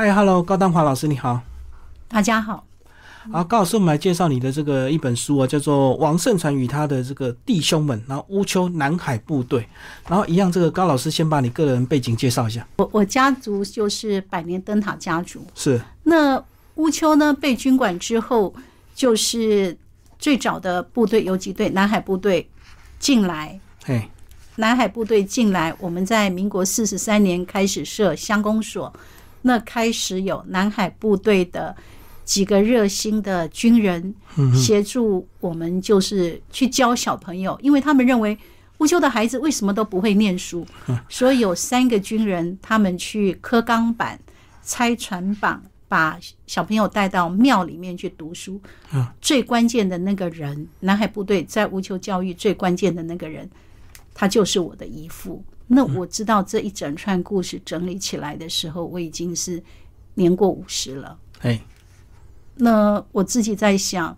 嗨，Hello，高丹华老师，你好。大家好。好，高老师，我们来介绍你的这个一本书啊，叫做《王盛传与他的这个弟兄们》，然后乌丘南海部队，然后一样，这个高老师先把你个人背景介绍一下。我我家族就是百年灯塔家族。是。那乌丘呢，被军管之后，就是最早的部队游击队南海部队进来。嘿。南海部队进来，我们在民国四十三年开始设乡公所。那开始有南海部队的几个热心的军人协助我们，就是去教小朋友，因为他们认为乌丘的孩子为什么都不会念书，所以有三个军人他们去刻钢板、拆船板，把小朋友带到庙里面去读书。最关键的那个人，南海部队在乌丘教育最关键的那个人，他就是我的姨父。那我知道这一整串故事整理起来的时候，我已经是年过五十了。哎，那我自己在想，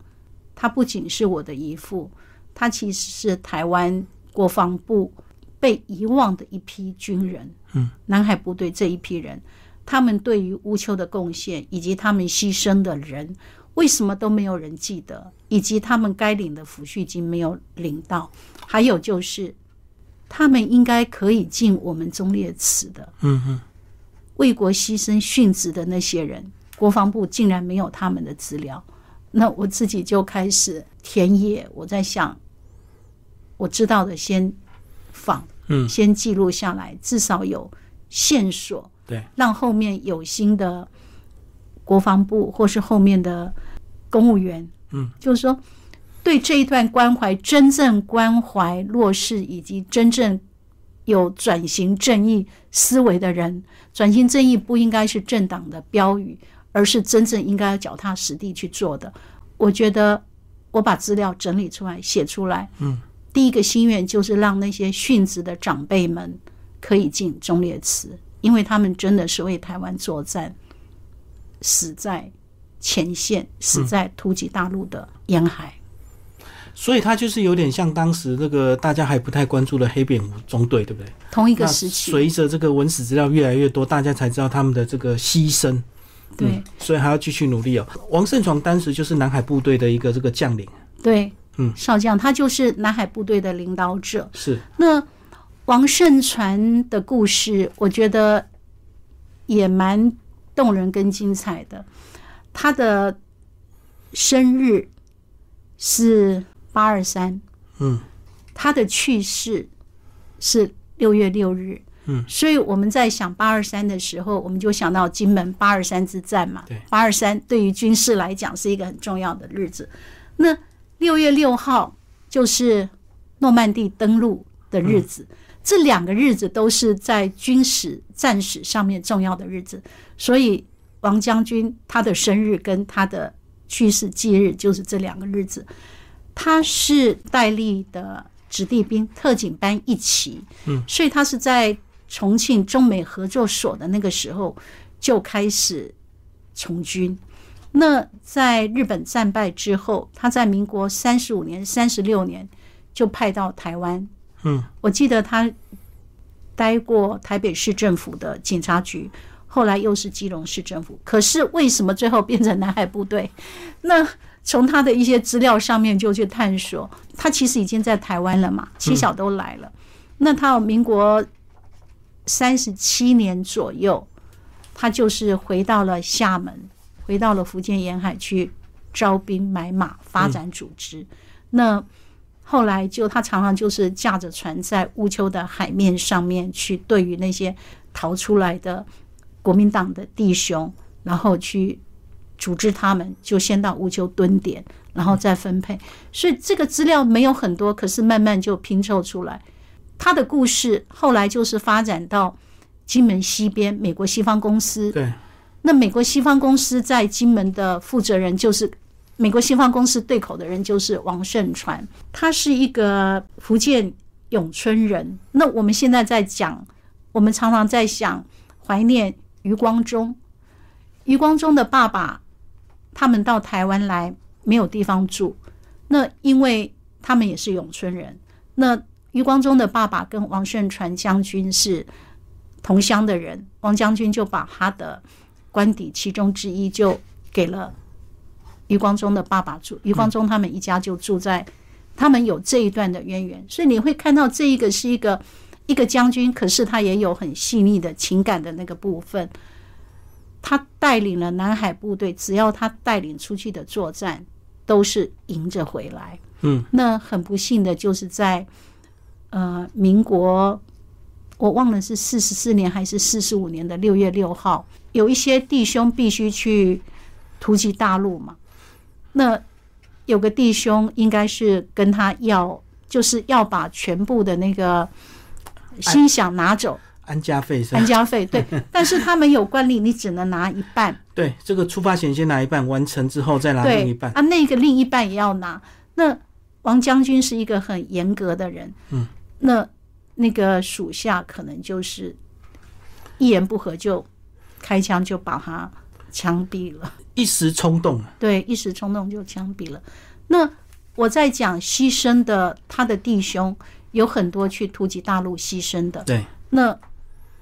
他不仅是我的姨父，他其实是台湾国防部被遗忘的一批军人。嗯，南海部队这一批人，他们对于乌丘的贡献以及他们牺牲的人，为什么都没有人记得？以及他们该领的抚恤金没有领到？还有就是。他们应该可以进我们忠烈祠的。嗯嗯，为国牺牲殉职的那些人，国防部竟然没有他们的资料。那我自己就开始田野，我在想，我知道的先放，嗯，先记录下来，至少有线索，对，让后面有心的国防部或是后面的公务员，嗯，就是说。对这一段关怀，真正关怀弱势以及真正有转型正义思维的人，转型正义不应该是政党的标语，而是真正应该要脚踏实地去做的。我觉得我把资料整理出来写出来，嗯，第一个心愿就是让那些殉职的长辈们可以进忠烈祠，因为他们真的是为台湾作战，死在前线，死在突击大陆的沿海。所以他就是有点像当时那个大家还不太关注的黑蝙蝠中队，对不对？同一个时期。随着这个文史资料越来越多，大家才知道他们的这个牺牲。对。所以还要继续努力哦。王胜传当时就是南海部队的一个这个将领。对。嗯。少将，他就是南海部队的领导者。是。那王胜传的故事，我觉得也蛮动人跟精彩的。他的生日是。八二三，嗯，他的去世是六月六日，嗯，所以我们在想八二三的时候，我们就想到金门八二三之战嘛，对，八二三对于军事来讲是一个很重要的日子。那六月六号就是诺曼底登陆的日子，这两个日子都是在军史战史上面重要的日子，所以王将军他的生日跟他的去世忌日就是这两个日子。他是戴笠的子弟兵特警班一起，嗯，所以他是在重庆中美合作所的那个时候就开始从军。那在日本战败之后，他在民国三十五年、三十六年就派到台湾。嗯，我记得他待过台北市政府的警察局，后来又是基隆市政府。可是为什么最后变成南海部队？那？从他的一些资料上面就去探索，他其实已经在台湾了嘛，七小都来了。那他民国三十七年左右，他就是回到了厦门，回到了福建沿海去招兵买马，发展组织。那后来就他常常就是驾着船在乌丘的海面上面去，对于那些逃出来的国民党的弟兄，然后去。组织他们就先到乌丘蹲点，然后再分配。所以这个资料没有很多，可是慢慢就拼凑出来。他的故事后来就是发展到金门西边，美国西方公司。对。那美国西方公司在金门的负责人就是美国西方公司对口的人就是王胜传，他是一个福建永春人。那我们现在在讲，我们常常在想怀念余光中，余光中的爸爸。他们到台湾来没有地方住，那因为他们也是永春人。那余光中的爸爸跟王顺传将军是同乡的人，王将军就把他的官邸其中之一就给了余光中的爸爸住，余光中他们一家就住在，他们有这一段的渊源，所以你会看到这一个是一个一个将军，可是他也有很细腻的情感的那个部分。他带领了南海部队，只要他带领出去的作战，都是赢着回来。嗯，那很不幸的就是在呃民国，我忘了是四十四年还是四十五年的六月六号，有一些弟兄必须去突击大陆嘛。那有个弟兄应该是跟他要，就是要把全部的那个心想拿走。安家费是吧安？家费对，但是他们有惯例，你只能拿一半，对，这个出发前先拿一半，完成之后再拿另一半。啊，那个另一半也要拿。那王将军是一个很严格的人，嗯，那那个属下可能就是一言不合就开枪就把他枪毙了，一时冲动，对，一时冲动就枪毙了。那我在讲牺牲的他的弟兄有很多去突击大陆牺牲的，对，那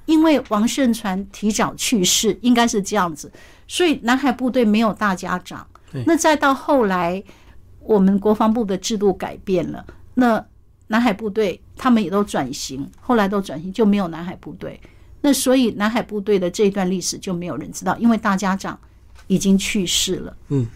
因为王胜传提早去世，应该是这样子，所以南海部队没有大家长对。那再到后来，我们国防部的制度改变了，那南海部队他们也都转型，后来都转型就没有南海部队。那所以南海部队的这一段历史就没有人知道，因为大家长已经去世了。嗯，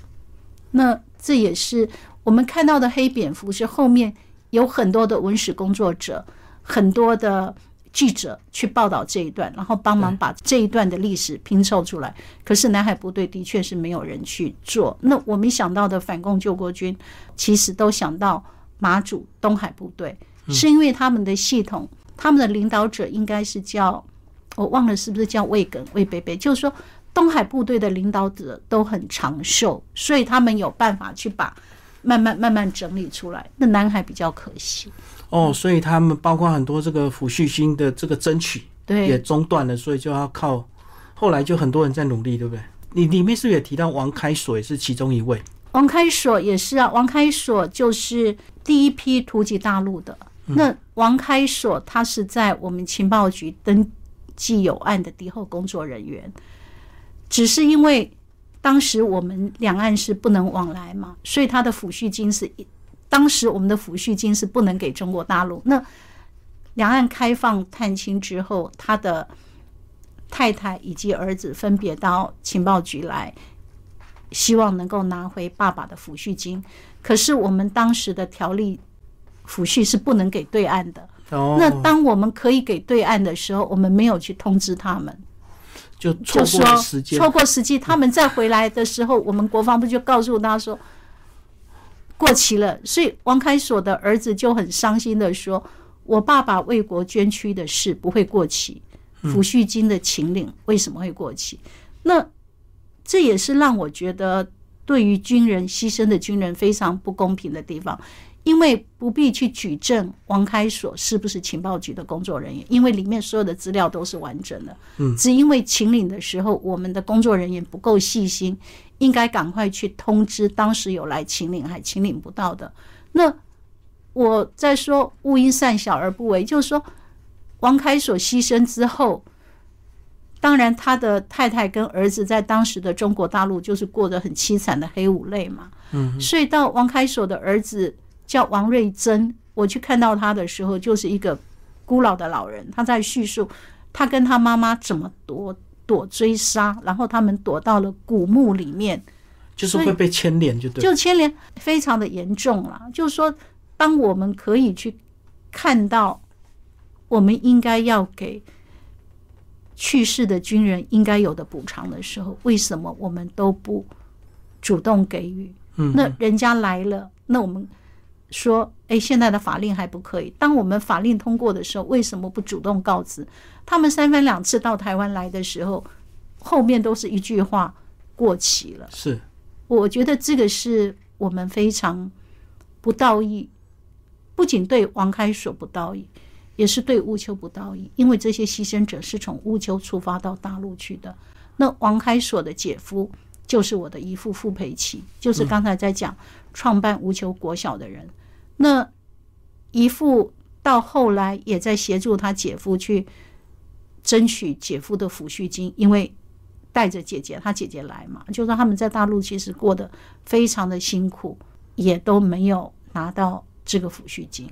那这也是我们看到的黑蝙蝠，是后面有很多的文史工作者，很多的记者去报道这一段，然后帮忙把这一段的历史拼凑出来。可是南海部队的确是没有人去做。那我们想到的反共救国军，其实都想到马祖东海部队，是因为他们的系统，他们的领导者应该是叫我忘了是不是叫魏耿魏贝贝，就是说东海部队的领导者都很长寿，所以他们有办法去把慢慢慢慢整理出来。那南海比较可惜，哦，所以他们包括很多这个抚恤金的这个争取对也中断了，所以就要靠后来就很多人在努力，对不对？你里面是不是也提到王开锁也是其中一位？王开锁也是啊，王开锁就是第一批突击大陆的。那王开锁他是在我们情报局登记有案的敌后工作人员，只是因为当时我们两岸是不能往来嘛，所以他的抚恤金是一，当时我们的抚恤金是不能给中国大陆。那两岸开放探亲之后，他的太太以及儿子分别到情报局来，希望能够拿回爸爸的抚恤金。可是我们当时的条例抚恤是不能给对岸的。哦，那当我们可以给对岸的时候，我们没有去通知他们，就错过时间，错过时机，他们再回来的时候，我们国防部就告诉他说过期了。所以王开锁的儿子就很伤心的说：“我爸爸为国捐躯的事不会过期，抚恤金的秦岭为什么会过期？”那这也是让我觉得对于军人牺牲的军人非常不公平的地方。因为不必去举证王开锁是不是情报局的工作人员，因为里面所有的资料都是完整的。嗯，只因为秦岭的时候，我们的工作人员不够细心，应该赶快去通知当时有来秦岭还秦岭不到的。那我在说勿因善小而不为，就是说王开锁牺牲之后，当然他的太太跟儿子在当时的中国大陆就是过得很凄惨的黑五类嘛。嗯，所以到王开锁的儿子叫王瑞珍，我去看到他的时候，就是一个孤老的老人，他在叙述他跟他妈妈怎么躲躲追杀，然后他们躲到了古墓里面，就是会被牵连，就对了。就牵连非常的严重啦。就是说，当我们可以去看到，我们应该要给去世的军人应该有的补偿的时候，为什么我们都不主动给予？嗯，那人家来了，那我们说，哎，现在的法令还不可以。当我们法令通过的时候，为什么不主动告知？他们三番两次到台湾来的时候，后面都是一句话过期了。是我觉得这个是我们非常不道义，不仅对王开锁不道义，也是对乌丘不道义，因为这些牺牲者是从乌丘出发到大陆去的。那王开锁的姐夫就是我的姨父傅培奇，就是刚才在讲创办乌丘国小的人。那姨父到后来也在协助他姐夫去争取姐夫的抚恤金，因为带着姐姐，他姐姐来嘛，就说他们在大陆其实过得非常的辛苦，也都没有拿到这个抚恤金。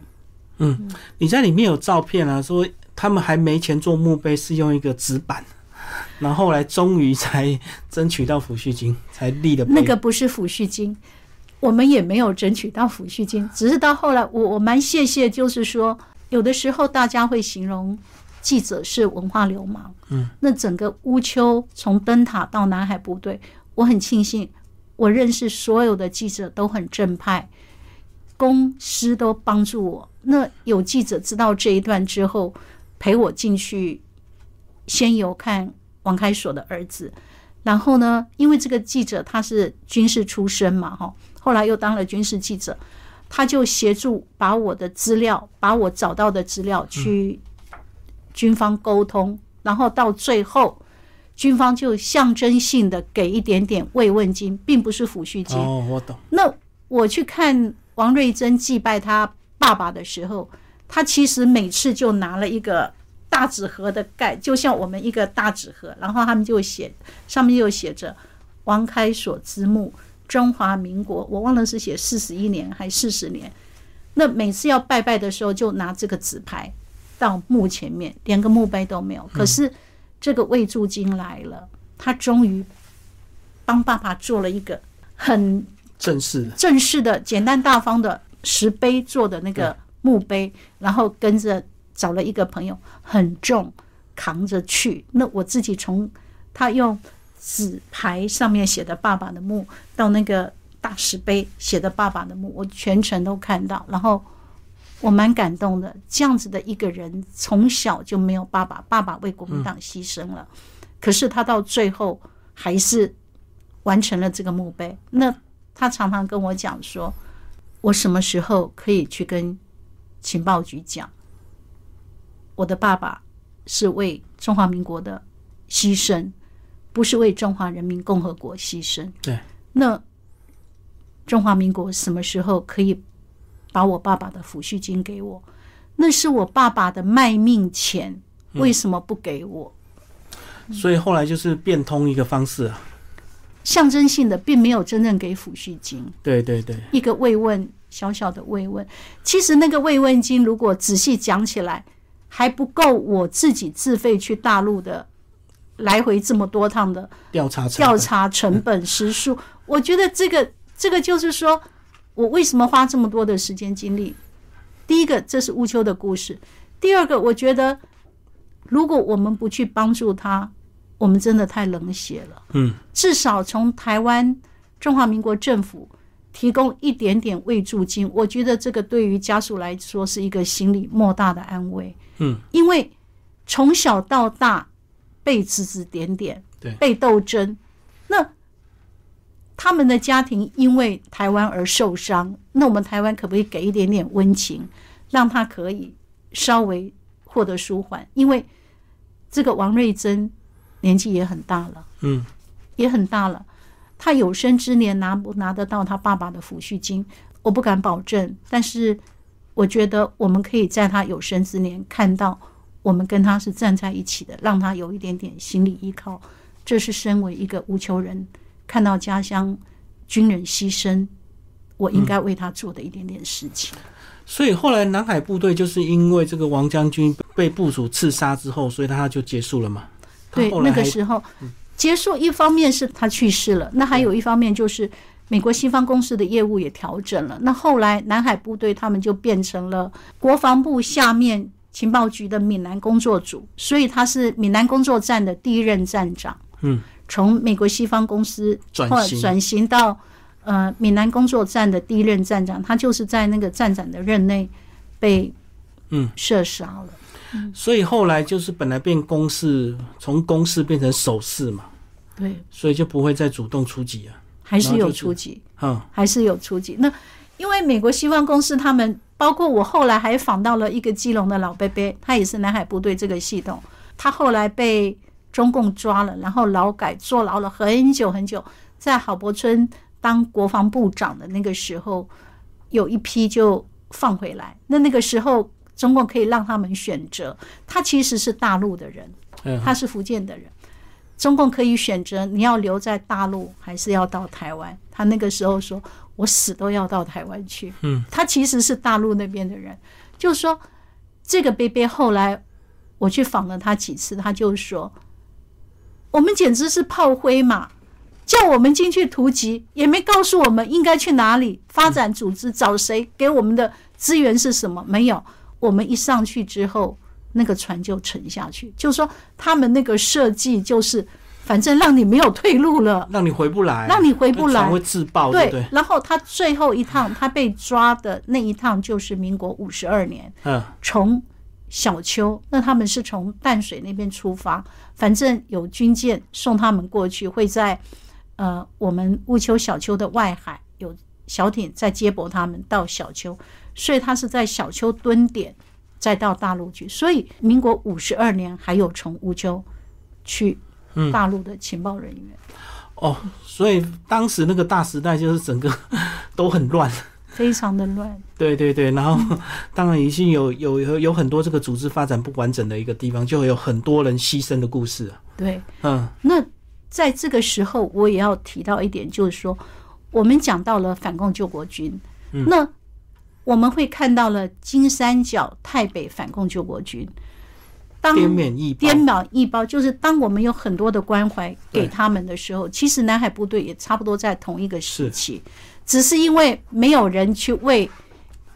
嗯，你在里面有照片啊，说他们还没钱做墓碑，是用一个纸板，然后后来终于才争取到抚恤金，才立的碑。那个不是抚恤金，我们也没有争取到抚恤金，只是到后来，我我蛮谢谢，就是说有的时候大家会形容记者是文化流氓，嗯，那整个乌丘从灯塔到南海部队，我很庆幸，我认识所有的记者都很正派，公司都帮助我。那有记者知道这一段之后，陪我进去先游看王开锁的儿子，然后呢，因为这个记者他是军事出身嘛，哈，后来又当了军事记者，他就协助把我的资料，把我找到的资料去军方沟通，然后到最后，军方就象征性的给一点点慰问金，并不是抚恤金。哦，我懂。那我去看王瑞珍祭拜他爸爸的时候，他其实每次就拿了一个大纸盒的盖，就像我们一个大纸盒，然后他们就写上面就写着“王开锁之墓，中华民国”，我忘了是写四十一年还四十年。那每次要拜拜的时候，就拿这个纸牌到墓前面，连个墓碑都没有。可是这个魏祝金来了，他终于帮爸爸做了一个很正式的，正式的、简单大方的石碑做的那个墓碑，然后跟着找了一个朋友，很重扛着去。那我自己从他用纸牌上面写的爸爸的墓，到那个大石碑写的爸爸的墓，我全程都看到，然后我蛮感动的。这样子的一个人，从小就没有爸爸，爸爸为国民党牺牲了，可是他到最后还是完成了这个墓碑。那他常常跟我讲说，我什么时候可以去跟情报局讲，我的爸爸是为中华民国的牺牲，不是为中华人民共和国牺牲。对，那中华民国什么时候可以把我爸爸的抚恤金给我？那是我爸爸的卖命钱，为什么不给我？所以后来就是变通一个方式啊。象征性的，并没有真正给抚恤金。对对对，一个慰问，小小的慰问。其实那个慰问金，如果仔细讲起来，还不够我自己自费去大陆的来回这么多趟的调查调查成本时数。我觉得这个这个就是说，我为什么花这么多的时间精力？第一个，这是乌秋的故事；第二个，我觉得如果我们不去帮助他，我们真的太冷血了。嗯，至少从台湾中华民国政府提供一点点慰助金，我觉得这个对于家属来说是一个心里莫大的安慰。嗯，因为从小到大被指指点点，对被斗争，那他们的家庭因为台湾而受伤，那我们台湾可不可以给一点点温情，让他可以稍微获得舒缓？因为这个王瑞珍年纪也很大了。嗯，也很大了。他有生之年拿不拿得到他爸爸的抚恤金，我不敢保证。但是我觉得我们可以在他有生之年看到，我们跟他是站在一起的，让他有一点点心理依靠。这是身为一个无求人，看到家乡军人牺牲，我应该为他做的一点点事情。所以后来南海部队就是因为这个王将军被部署刺杀之后，所以他就结束了嘛。对，那个时候结束，一方面是他去世了，那还有一方面就是美国西方公司的业务也调整了。那后来南海部队他们就变成了国防部下面情报局的闽南工作组，所以他是闽南工作站的第一任站长。嗯，从美国西方公司转转型到呃闽南工作站的第一任站长，他就是在那个站长的任内被嗯射杀了。所以后来就是本来变公事，从公事变成守事嘛，对，所以就不会再主动出击啊。还是有出击。嗯还是有出击。那因为美国西方公司他们，包括我后来还访到了一个基隆的老伯伯，他也是南海部队这个系统，他后来被中共抓了，然后劳改坐牢了很久很久，在郝柏村当国防部长的那个时候，有一批就放回来。那那个时候，中共可以让他们选择，他其实是大陆的人，嗯，他是福建的人。中共可以选择你要留在大陆还是要到台湾。他那个时候说，我死都要到台湾去。嗯，他其实是大陆那边的人，就是说这个贝贝后来我去访了他几次，他就说，我们简直是炮灰嘛。叫我们进去突击，也没告诉我们应该去哪里发展组织，找谁给我们的资源是什么？没有，我们一上去之后，那个船就沉下去。就是说，他们那个设计就是，反正让你没有退路了，让你回不来，让你回不来，会自爆。对，然后他最后一趟，他被抓的那一趟就是民国五十二年，嗯，从小丘，那他们是从淡水那边出发，反正有军舰送他们过去，会在。呃，我们乌丘小丘的外海有小艇在接驳他们到小丘，所以他是在小丘蹲点，再到大陆去。所以民国五十二年还有从乌丘去大陆的情报人员。哦，所以当时那个大时代就是整个 都很乱，非常的乱。对对对，然后当然已经有有有有很多这个组织发展不完整的一个地方，就会有很多人牺牲的故事啊。对，嗯，那。在这个时候，我也要提到一点，就是说，我们讲到了反共救国军，那我们会看到了金三角、台北反共救国军，当滇缅一滇缅一包，就是当我们有很多的关怀给他们的时候，其实南海部队也差不多在同一个时期，只是因为没有人去为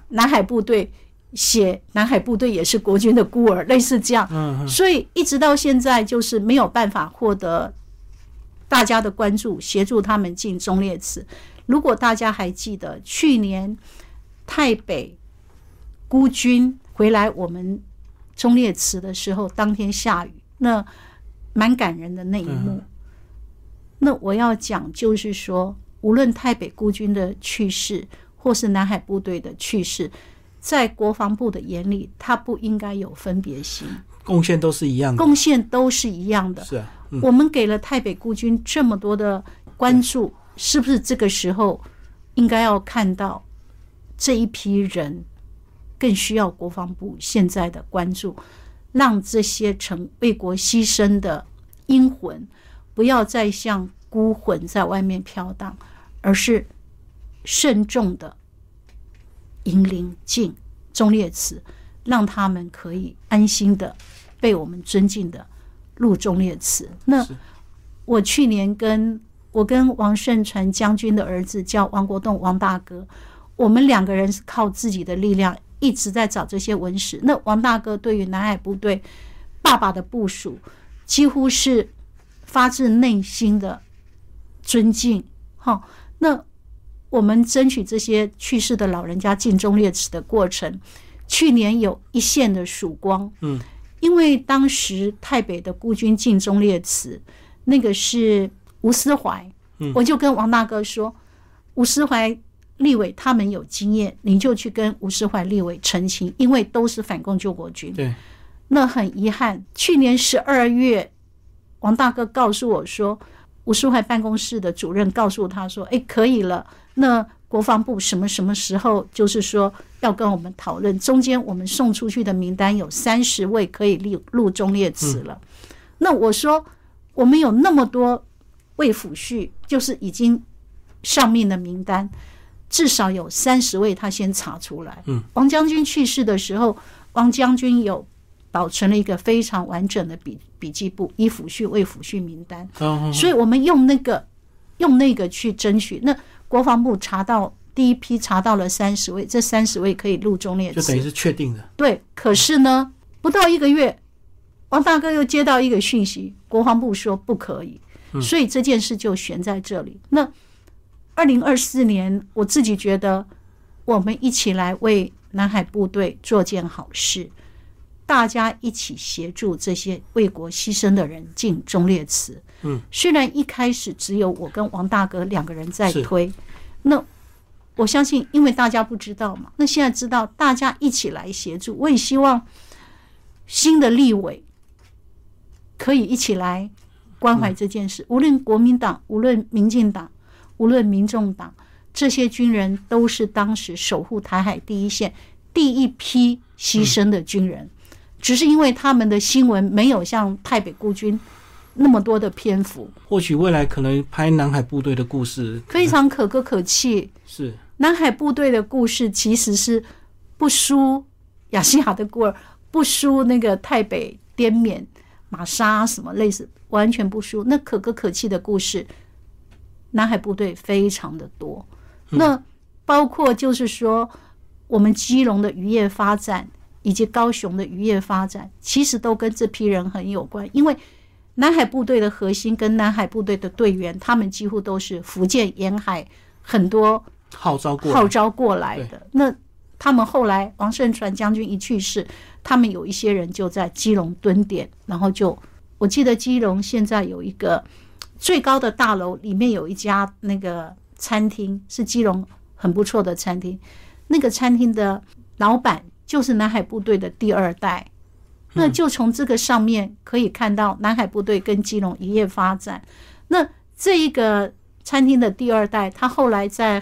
南海部队写，南海部队也是国军的孤儿，类似这样，所以一直到现在就是没有办法获得。大家的关注，协助他们进中烈祠。如果大家还记得去年太北孤军回来我们中列祠的时候，当天下雨，那蛮感人的那一幕。那我要讲就是说，无论台北孤军的去世，或是南海部队的去世，在国防部的眼里，他不应该有分别心，贡献都是一样的，贡献都是一样的。是啊。我们给了台北孤军这么多的关注，是不是这个时候应该要看到这一批人更需要国防部现在的关注，让这些曾为国牺牲的英魂不要再像孤魂在外面飘荡，而是慎重的引领进忠烈祠，让他们可以安心的被我们尊敬的。入忠烈祠。那我去年跟我跟王胜传将军的儿子叫王国栋，王大哥，我们两个人是靠自己的力量一直在找这些文史。那王大哥对于南海部队爸爸的部署，几乎是发自内心的尊敬。哈，那我们争取这些去世的老人家进忠烈祠的过程，去年有一线的曙光。嗯。因为当时太北的孤军进忠烈祠，那个是吴思怀，我就跟王大哥说，吴思怀立委他们有经验，你就去跟吴世怀立委澄清，因为都是反共救国军。对，那很遗憾，去年十二月，王大哥告诉我说，吴世怀办公室的主任告诉他说，哎，可以了，那。国防部什么什么时候就是说要跟我们讨论？中间我们送出去的名单有三十位可以立入中列祠了。那我说我们有那么多未抚恤，就是已经上面的名单，至少有三十位他先查出来。嗯，王将军去世的时候，王将军有保存了一个非常完整的笔笔记簿，以抚恤为抚恤名单。所以我们用那个用那个去争取那。国防部查到第一批查到了三十位，这三十位可以入中列就等于是确定的。对，可是呢，不到一个月，王大哥又接到一个讯息，国防部说不可以，所以这件事就悬在这里。那二零二四年，我自己觉得，我们一起来为南海部队做件好事，大家一起协助这些为国牺牲的人进忠烈祠。嗯，虽然一开始只有我跟王大哥两个人在推，那我相信，因为大家不知道嘛，那现在知道，大家一起来协助。我也希望新的立委可以一起来关怀这件事。无论国民党，无论民进党，无论民众党，这些军人都是当时守护台海第一线第一批牺牲的军人，只是因为他们的新闻没有像太北孤军。那么多的篇幅，或许未来可能拍南海部队的故事，非常可歌可泣。是南海部队的故事其实是不输亚细亚的孤儿，不输那个太北滇缅玛莎什么类似，完全不输。那可歌可泣的故事，南海部队非常的多。那包括就是说，我们基隆的渔业发展以及高雄的渔业发展，其实都跟这批人很有关，因为。南海部队的核心跟南海部队的队员，他们几乎都是福建沿海很多号召过号召过来的。那他们后来王胜传将军一去世，他们有一些人就在基隆蹲点，然后就我记得基隆现在有一个最高的大楼，里面有一家那个餐厅，是基隆很不错的餐厅。那个餐厅的老板就是南海部队的第二代。那就从这个上面可以看到南海部队跟基隆一夜发展。那这一个餐厅的第二代，他后来在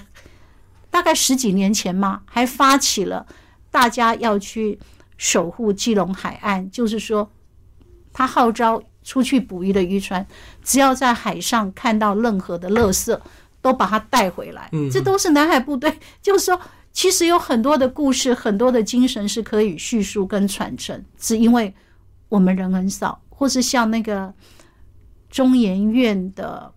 大概十几年前嘛，还发起了大家要去守护基隆海岸，就是说他号召出去捕鱼的渔船，只要在海上看到任何的垃圾，都把它带回来。这都是南海部队，就是说。其实有很多的故事，很多的精神是可以叙述跟传承，只因为我们人很少，或是像那个中研院的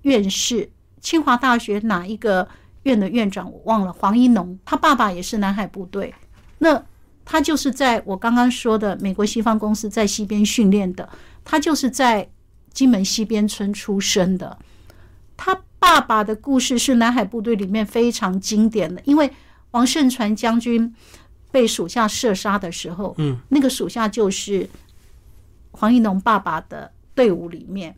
院士，清华大学哪一个院的院长我忘了，黄一农，他爸爸也是南海部队，那他就是在我刚刚说的美国西方公司在西边训练的，他就是在金门西边村出生的，他。爸爸的故事是南海部队里面非常经典的，因为王胜传将军被属下射杀的时候，嗯，那个属下就是黄一农爸爸的队伍里面。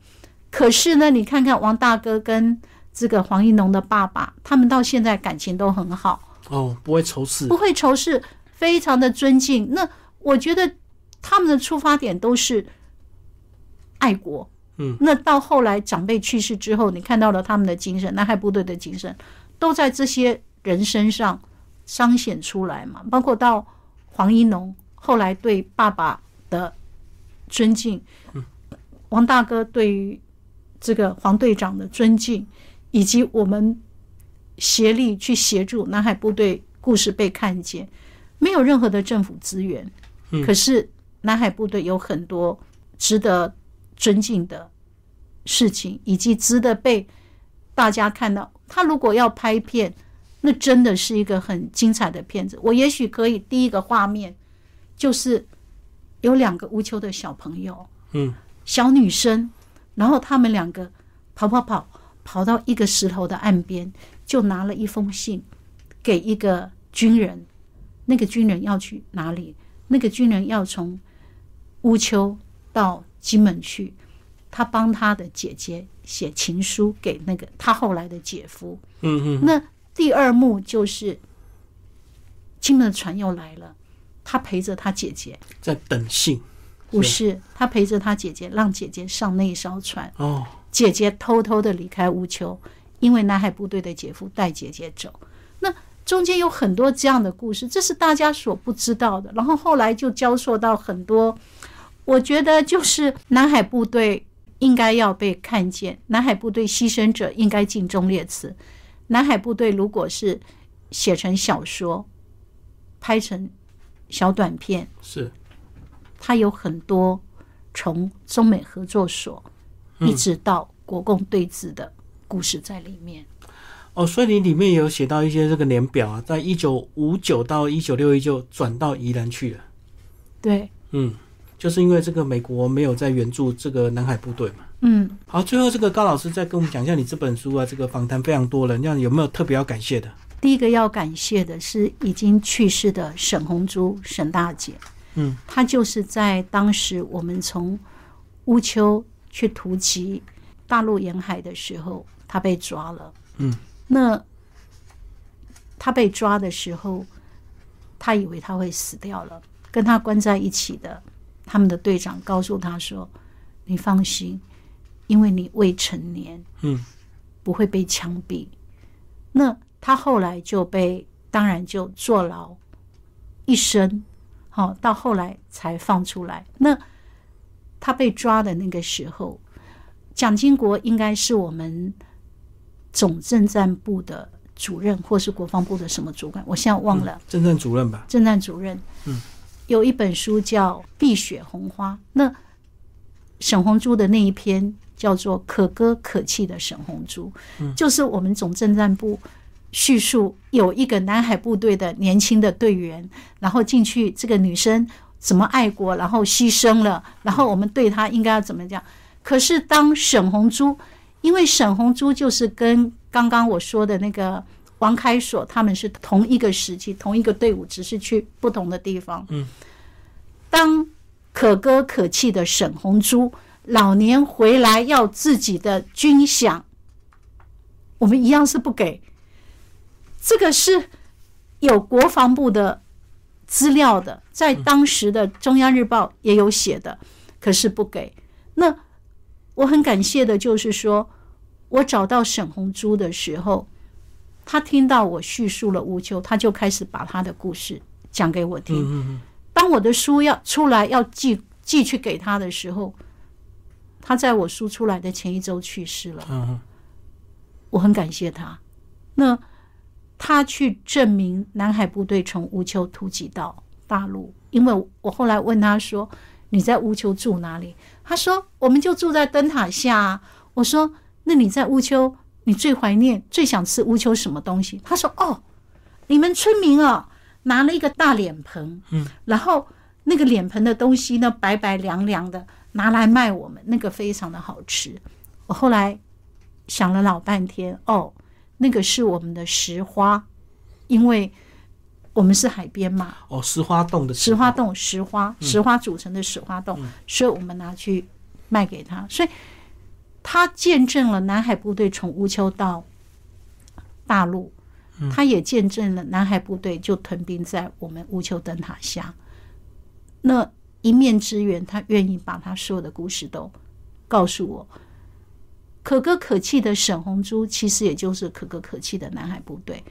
可是呢，你看看王大哥跟这个黄一农的爸爸，他们到现在感情都很好哦，不会仇视，不会仇视，非常的尊敬。那我觉得他们的出发点都是爱国。嗯，那到后来长辈去世之后，你看到了他们的精神，南海部队的精神，都在这些人身上彰显出来嘛。包括到黄一农后来对爸爸的尊敬，王大哥对于这个黄队长的尊敬，以及我们协力去协助南海部队故事被看见，没有任何的政府资源，可是南海部队有很多值得。尊敬的事情，以及值得被大家看到。他如果要拍片，那真的是一个很精彩的片子。我也许可以第一个画面就是有两个乌丘的小朋友，嗯，小女生，然后他们两个跑跑跑跑到一个石头的岸边，就拿了一封信给一个军人。那个军人要去哪里？那个军人要从乌丘到。金门去，他帮他的姐姐写情书给那个他后来的姐夫。嗯嗯。那第二幕就是金门的船又来了，他陪着他姐姐在等信。不是，他陪着他姐姐，让姐姐上那一艘船。哦。姐姐偷偷的离开乌丘，因为南海部队的姐夫带姐姐走。那中间有很多这样的故事，这是大家所不知道的。然后后来就交错到很多。我觉得就是南海部队应该要被看见，南海部队牺牲者应该尽忠烈祠。南海部队如果是写成小说、拍成小短片，是它有很多从中美合作所一直到国共对峙的故事在里面。哦，所以你里面有写到一些这个年表啊，在一九五九到一九六一就转到宜兰去了。对，嗯。就是因为这个美国没有在援助这个南海部队嘛。嗯，好，最后这个高老师再跟我们讲一下你这本书啊，这个访谈非常多了，那有没有特别要感谢的？第一个要感谢的是已经去世的沈红珠沈大姐。嗯，她就是在当时我们从乌丘去突击大陆沿海的时候，她被抓了。嗯，那她被抓的时候，她以为她会死掉了，跟她关在一起的。他们的队长告诉他说：“你放心，因为你未成年，嗯，不会被枪毙。”那他后来就被，当然就坐牢一生，好，到后来才放出来。那他被抓的那个时候，蒋经国应该是我们总政战部的主任，或是国防部的什么主管，我现在忘了。政战主任吧，政战主任。嗯，有一本书叫《碧血红花》，那沈红珠的那一篇叫做《可歌可泣的沈红珠》，就是我们总政战部叙述有一个南海部队的年轻的队员，然后进去，这个女生怎么爱国，然后牺牲了，然后我们对她应该要怎么讲？可是当沈红珠，因为沈红珠就是跟刚刚我说的那个王开锁他们是同一个时期、同一个队伍，只是去不同的地方。嗯，当可歌可泣的沈红珠老年回来要自己的军饷，我们一样是不给。这个是有国防部的资料的，在当时的中央日报也有写的，可是不给。那我很感谢的就是说，我找到沈红珠的时候，他听到我叙述了乌秋，他就开始把他的故事讲给我听。当我的书要出来要寄寄去给他的时候，他在我书出来的前一周去世了。我很感谢他。那他去证明南海部队从乌丘突击到大陆，因为我后来问他说：“你在乌丘住哪里？”他说：“我们就住在灯塔下啊。”我说：“那你在乌丘，你最怀念、最想吃乌丘什么东西？”他说：“哦，你们村民啊，拿了一个大脸盆，嗯，然后那个脸盆的东西呢，白白凉凉的，拿来卖我们，那个非常的好吃。”我后来想了老半天，哦，那个是我们的石花，因为我们是海边嘛，哦，石花洞的石花。洞石花石花组成的石花洞，所以我们拿去卖给他，所以他见证了南海部队从乌丘到大陆，他也见证了南海部队就屯兵在我们乌丘灯塔下，那一面之缘，他愿意把他所有的故事都告诉我。可歌可泣的沈红珠，其实也就是可歌可泣的南海部队。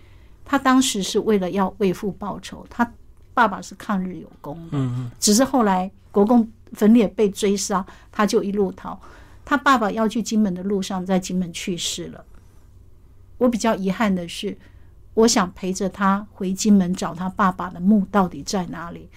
他当时是为了要为父报仇，他爸爸是抗日有功的，只是后来国共分裂被追杀，他就一路逃。他爸爸要去金门的路上，在金门去世了。我比较遗憾的是，我想陪着他回金门找他爸爸的墓到底在哪里。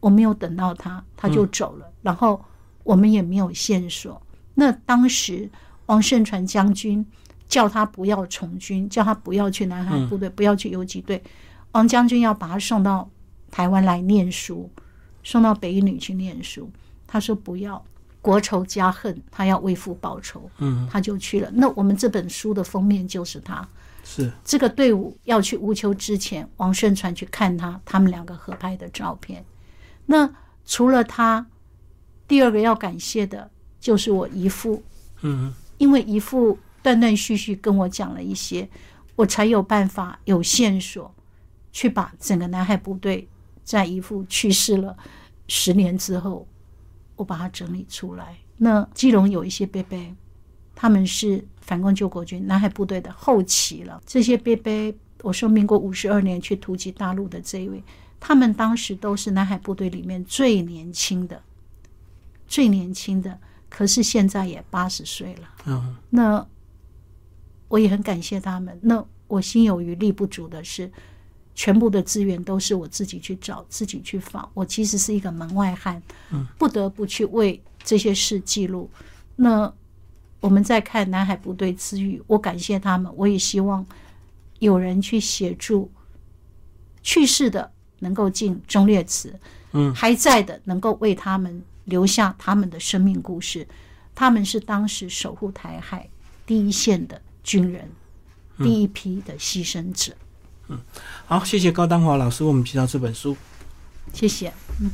我没有等到他，他就走了，然后我们也没有线索。那当时王胜传将军叫他不要从军，叫他不要去南海部队，不要去游击队。王将军要把他送到台湾来念书，送到北一女去念书。他说不要，国仇家恨，他要为父报仇，嗯，他就去了。那我们这本书的封面就是他。是这个队伍要去乌丘之前，王顺传去看他，他们两个合拍的照片。那除了他，第二个要感谢的就是我姨父，嗯因为姨父断断续续跟我讲了一些，我才有办法有线索去把整个南海部队在姨父去世了十年之后，我把它整理出来。那基隆有一些贝贝，他们是反共救国军南海部队的后期了。这些贝贝，我说民国五十二年去突击大陆的这一位，他们当时都是南海部队里面最年轻的，最年轻的。可是现在也八十岁了。嗯那我也很感谢他们。那我心有余力不足的是，全部的资源都是我自己去找、自己去访。我其实是一个门外汉，不得不去为这些事记录。那我们在看南海部队之余，我感谢他们，我也希望有人去协助去世的能够进忠烈祠，嗯还在的能够为他们留下他们的生命故事。他们是当时守护台海第一线的军人，第一批的牺牲者。好，谢谢高丹华老师为我们介绍这本书。谢谢。嗯